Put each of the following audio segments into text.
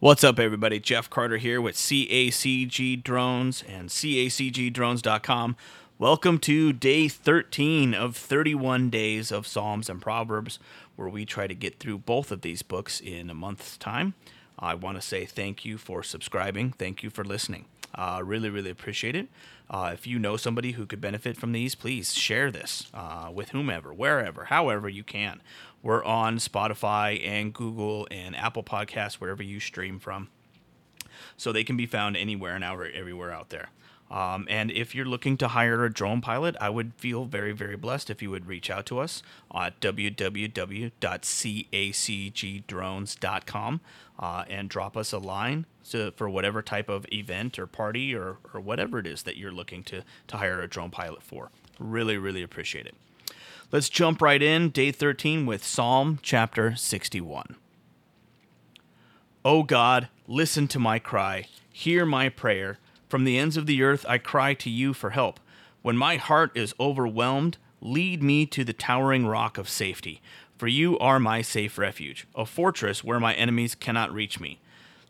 What's up, everybody? Jeff Carter here with CACG Drones and CACGDrones.com. Welcome to day 13 of 31 days of Psalms and Proverbs, where we try to get through both of these books in a month's time. I want to say thank you for subscribing. Thank you for listening. Uh, really, really appreciate it. Uh, if you know somebody who could benefit from these, please share this uh, with whomever, wherever, however you can. We're on Spotify and Google and Apple Podcasts, wherever you stream from. So they can be found anywhere and everywhere out there. Um, and if you're looking to hire a drone pilot, I would feel very, very blessed if you would reach out to us at www.cacgdrones.com uh, and drop us a line for whatever type of event or party or, or whatever it is that you're looking to, to hire a drone pilot for. Really, really appreciate it. Let's jump right in, day 13, with Psalm chapter 61. O God, listen to my cry, hear my prayer. From the ends of the earth I cry to you for help. When my heart is overwhelmed, lead me to the towering rock of safety. For you are my safe refuge, a fortress where my enemies cannot reach me.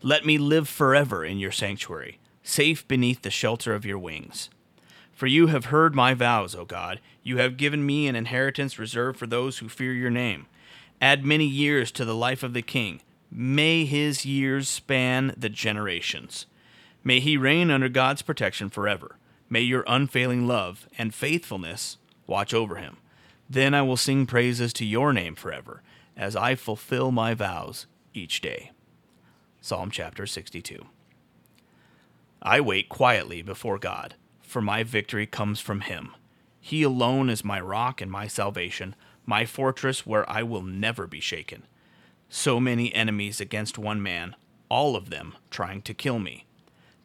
Let me live forever in your sanctuary, safe beneath the shelter of your wings. For you have heard my vows, O God. You have given me an inheritance reserved for those who fear your name. Add many years to the life of the king. May his years span the generations. May he reign under God's protection forever. May your unfailing love and faithfulness watch over him. Then I will sing praises to your name forever, as I fulfill my vows each day. Psalm chapter 62. I wait quietly before God for my victory comes from him. He alone is my rock and my salvation, my fortress where I will never be shaken. So many enemies against one man, all of them trying to kill me.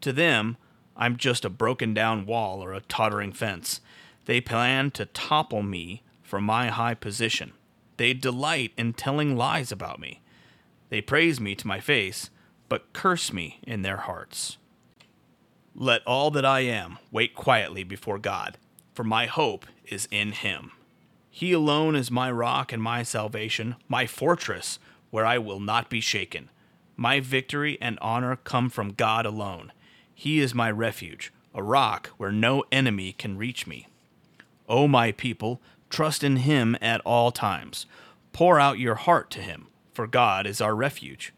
To them, I'm just a broken down wall or a tottering fence. They plan to topple me from my high position. They delight in telling lies about me. They praise me to my face, but curse me in their hearts. Let all that I am wait quietly before God, for my hope is in Him. He alone is my rock and my salvation, my fortress, where I will not be shaken. My victory and honor come from God alone. He is my refuge, a rock where no enemy can reach me. O my people, trust in Him at all times. Pour out your heart to Him, for God is our refuge.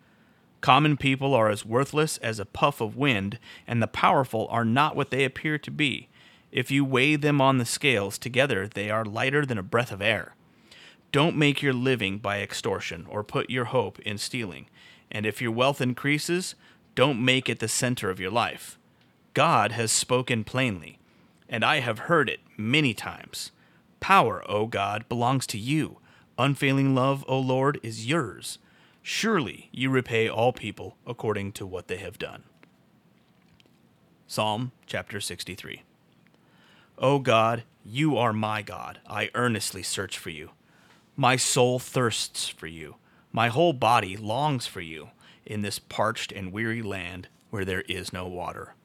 Common people are as worthless as a puff of wind, and the powerful are not what they appear to be. If you weigh them on the scales together, they are lighter than a breath of air. Don't make your living by extortion or put your hope in stealing. And if your wealth increases, don't make it the center of your life. God has spoken plainly, and I have heard it many times. Power, O God, belongs to you. Unfailing love, O Lord, is yours. Surely you repay all people according to what they have done. Psalm chapter 63. O God, you are my God. I earnestly search for you. My soul thirsts for you. My whole body longs for you in this parched and weary land where there is no water.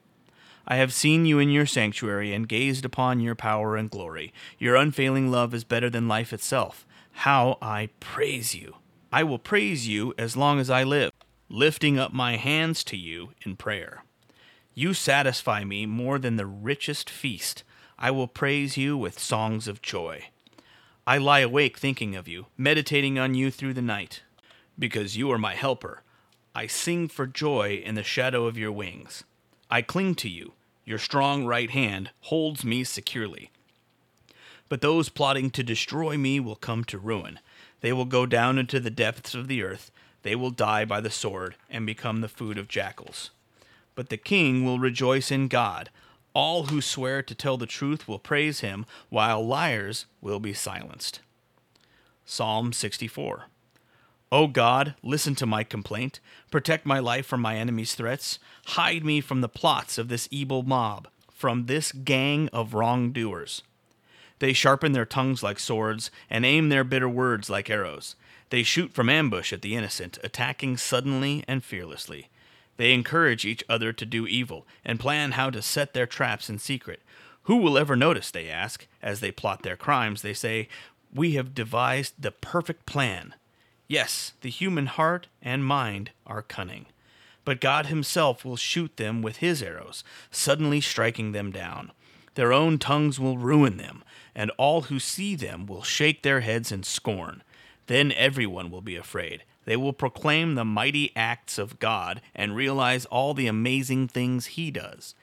I have seen you in your sanctuary and gazed upon your power and glory. Your unfailing love is better than life itself. How I praise you! I will praise you as long as I live, lifting up my hands to you in prayer. You satisfy me more than the richest feast. I will praise you with songs of joy. I lie awake thinking of you, meditating on you through the night. Because you are my helper, I sing for joy in the shadow of your wings. I cling to you. Your strong right hand holds me securely. But those plotting to destroy me will come to ruin. They will go down into the depths of the earth. They will die by the sword and become the food of jackals. But the king will rejoice in God. All who swear to tell the truth will praise him, while liars will be silenced. Psalm 64. O God, listen to my complaint. Protect my life from my enemies' threats. Hide me from the plots of this evil mob, from this gang of wrongdoers. They sharpen their tongues like swords and aim their bitter words like arrows. They shoot from ambush at the innocent, attacking suddenly and fearlessly. They encourage each other to do evil and plan how to set their traps in secret. Who will ever notice, they ask, as they plot their crimes? They say, We have devised the perfect plan. Yes, the human heart and mind are cunning. but God himself will shoot them with his arrows, suddenly striking them down. Their own tongues will ruin them, and all who see them will shake their heads in scorn. Then everyone will be afraid. They will proclaim the mighty acts of God and realize all the amazing things he does.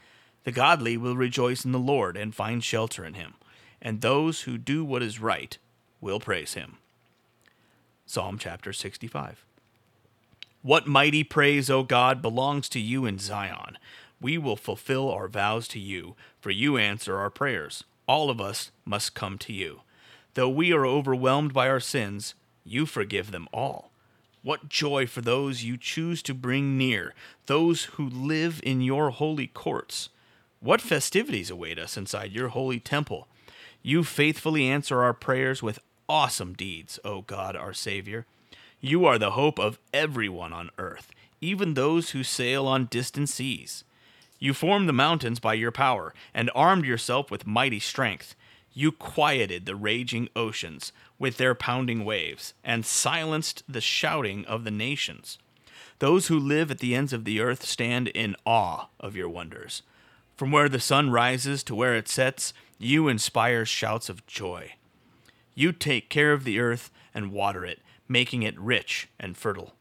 The godly will rejoice in the Lord and find shelter in him, and those who do what is right will praise him. Psalm chapter 65. What mighty praise, O God, belongs to you in Zion. We will fulfill our vows to you, for you answer our prayers. All of us must come to you. Though we are overwhelmed by our sins, you forgive them all. What joy for those you choose to bring near, those who live in your holy courts. What festivities await us inside your holy temple. You faithfully answer our prayers with awesome deeds, O God, our Savior. You are the hope of everyone on earth, even those who sail on distant seas. You formed the mountains by your power, and armed yourself with mighty strength. You quieted the raging oceans with their pounding waves, and silenced the shouting of the nations. Those who live at the ends of the earth stand in awe of your wonders. From where the sun rises to where it sets, you inspire shouts of joy. You take care of the earth and water it making it rich and fertile.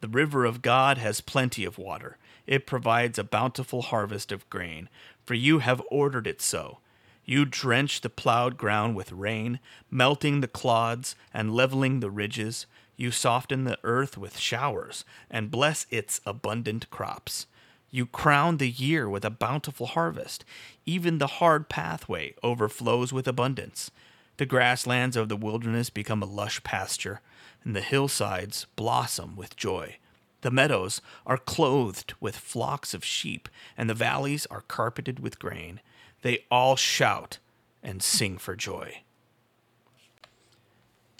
The river of God has plenty of water. It provides a bountiful harvest of grain, for you have ordered it so. You drench the plowed ground with rain, melting the clods and leveling the ridges. You soften the earth with showers and bless its abundant crops. You crown the year with a bountiful harvest. Even the hard pathway overflows with abundance. The grasslands of the wilderness become a lush pasture and the hillsides blossom with joy. The meadows are clothed with flocks of sheep, and the valleys are carpeted with grain. They all shout and sing for joy.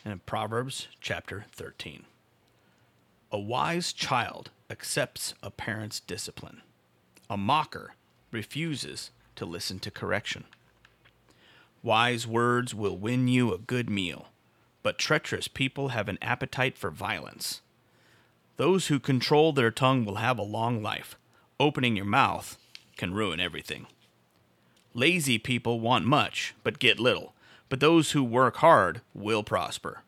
And Proverbs chapter 13. A wise child accepts a parent's discipline. A mocker refuses to listen to correction. Wise words will win you a good meal but treacherous people have an appetite for violence. Those who control their tongue will have a long life. Opening your mouth can ruin everything. Lazy people want much, but get little, but those who work hard will prosper.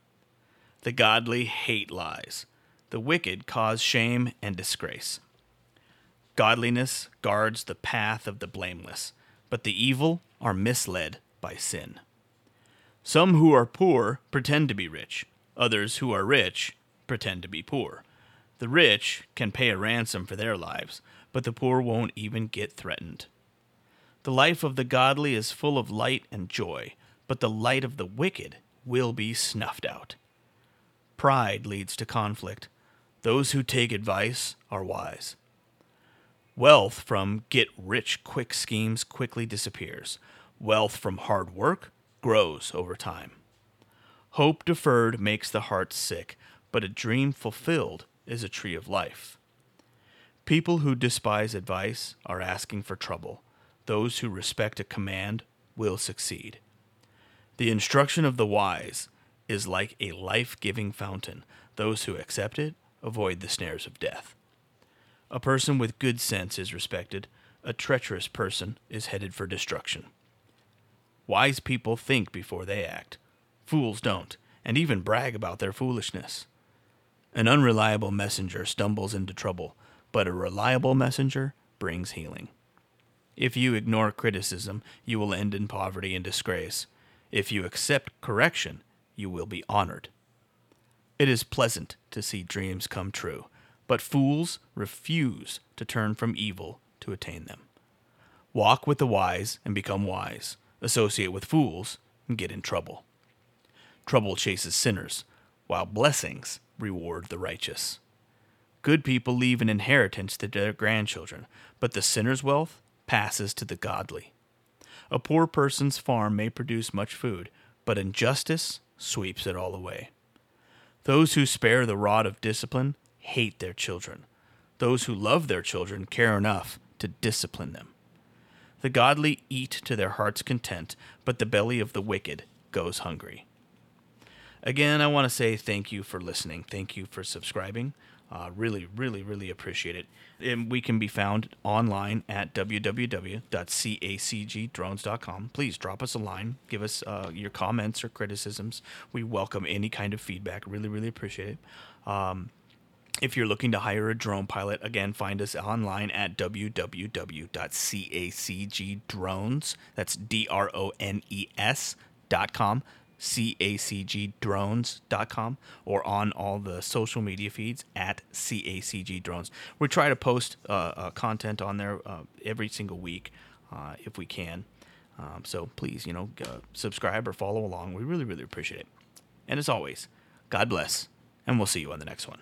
The godly hate lies. The wicked cause shame and disgrace. Godliness guards the path of the blameless, but the evil are misled by sin. Some who are poor pretend to be rich, others who are rich pretend to be poor. The rich can pay a ransom for their lives, but the poor won't even get threatened. The life of the godly is full of light and joy, but the light of the wicked will be snuffed out. Pride leads to conflict. Those who take advice are wise. Wealth from get rich quick schemes quickly disappears. Wealth from hard work grows over time. Hope deferred makes the heart sick, but a dream fulfilled is a tree of life. People who despise advice are asking for trouble. Those who respect a command will succeed. The instruction of the wise is like a life giving fountain. Those who accept it avoid the snares of death. A person with good sense is respected, a treacherous person is headed for destruction. Wise people think before they act. Fools don't, and even brag about their foolishness. An unreliable messenger stumbles into trouble, but a reliable messenger brings healing. If you ignore criticism, you will end in poverty and disgrace. If you accept correction, you will be honored. It is pleasant to see dreams come true, but fools refuse to turn from evil to attain them. Walk with the wise and become wise associate with fools, and get in trouble. Trouble chases sinners, while blessings reward the righteous. Good people leave an inheritance to their grandchildren, but the sinner's wealth passes to the godly. A poor person's farm may produce much food, but injustice sweeps it all away. Those who spare the rod of discipline hate their children. Those who love their children care enough to discipline them. The godly eat to their heart's content, but the belly of the wicked goes hungry. Again, I want to say thank you for listening. Thank you for subscribing. Uh, really, really, really appreciate it. And we can be found online at www.cacgdrones.com. Please drop us a line. Give us uh, your comments or criticisms. We welcome any kind of feedback. Really, really appreciate it. Um, if you're looking to hire a drone pilot, again, find us online at www.cacgdrones. That's D R O N E S dot com cacgdrones.com or on all the social media feeds at cacgdrones. We try to post uh, uh, content on there uh, every single week uh, if we can. Um, so please, you know, subscribe or follow along. We really, really appreciate it. And as always, God bless, and we'll see you on the next one.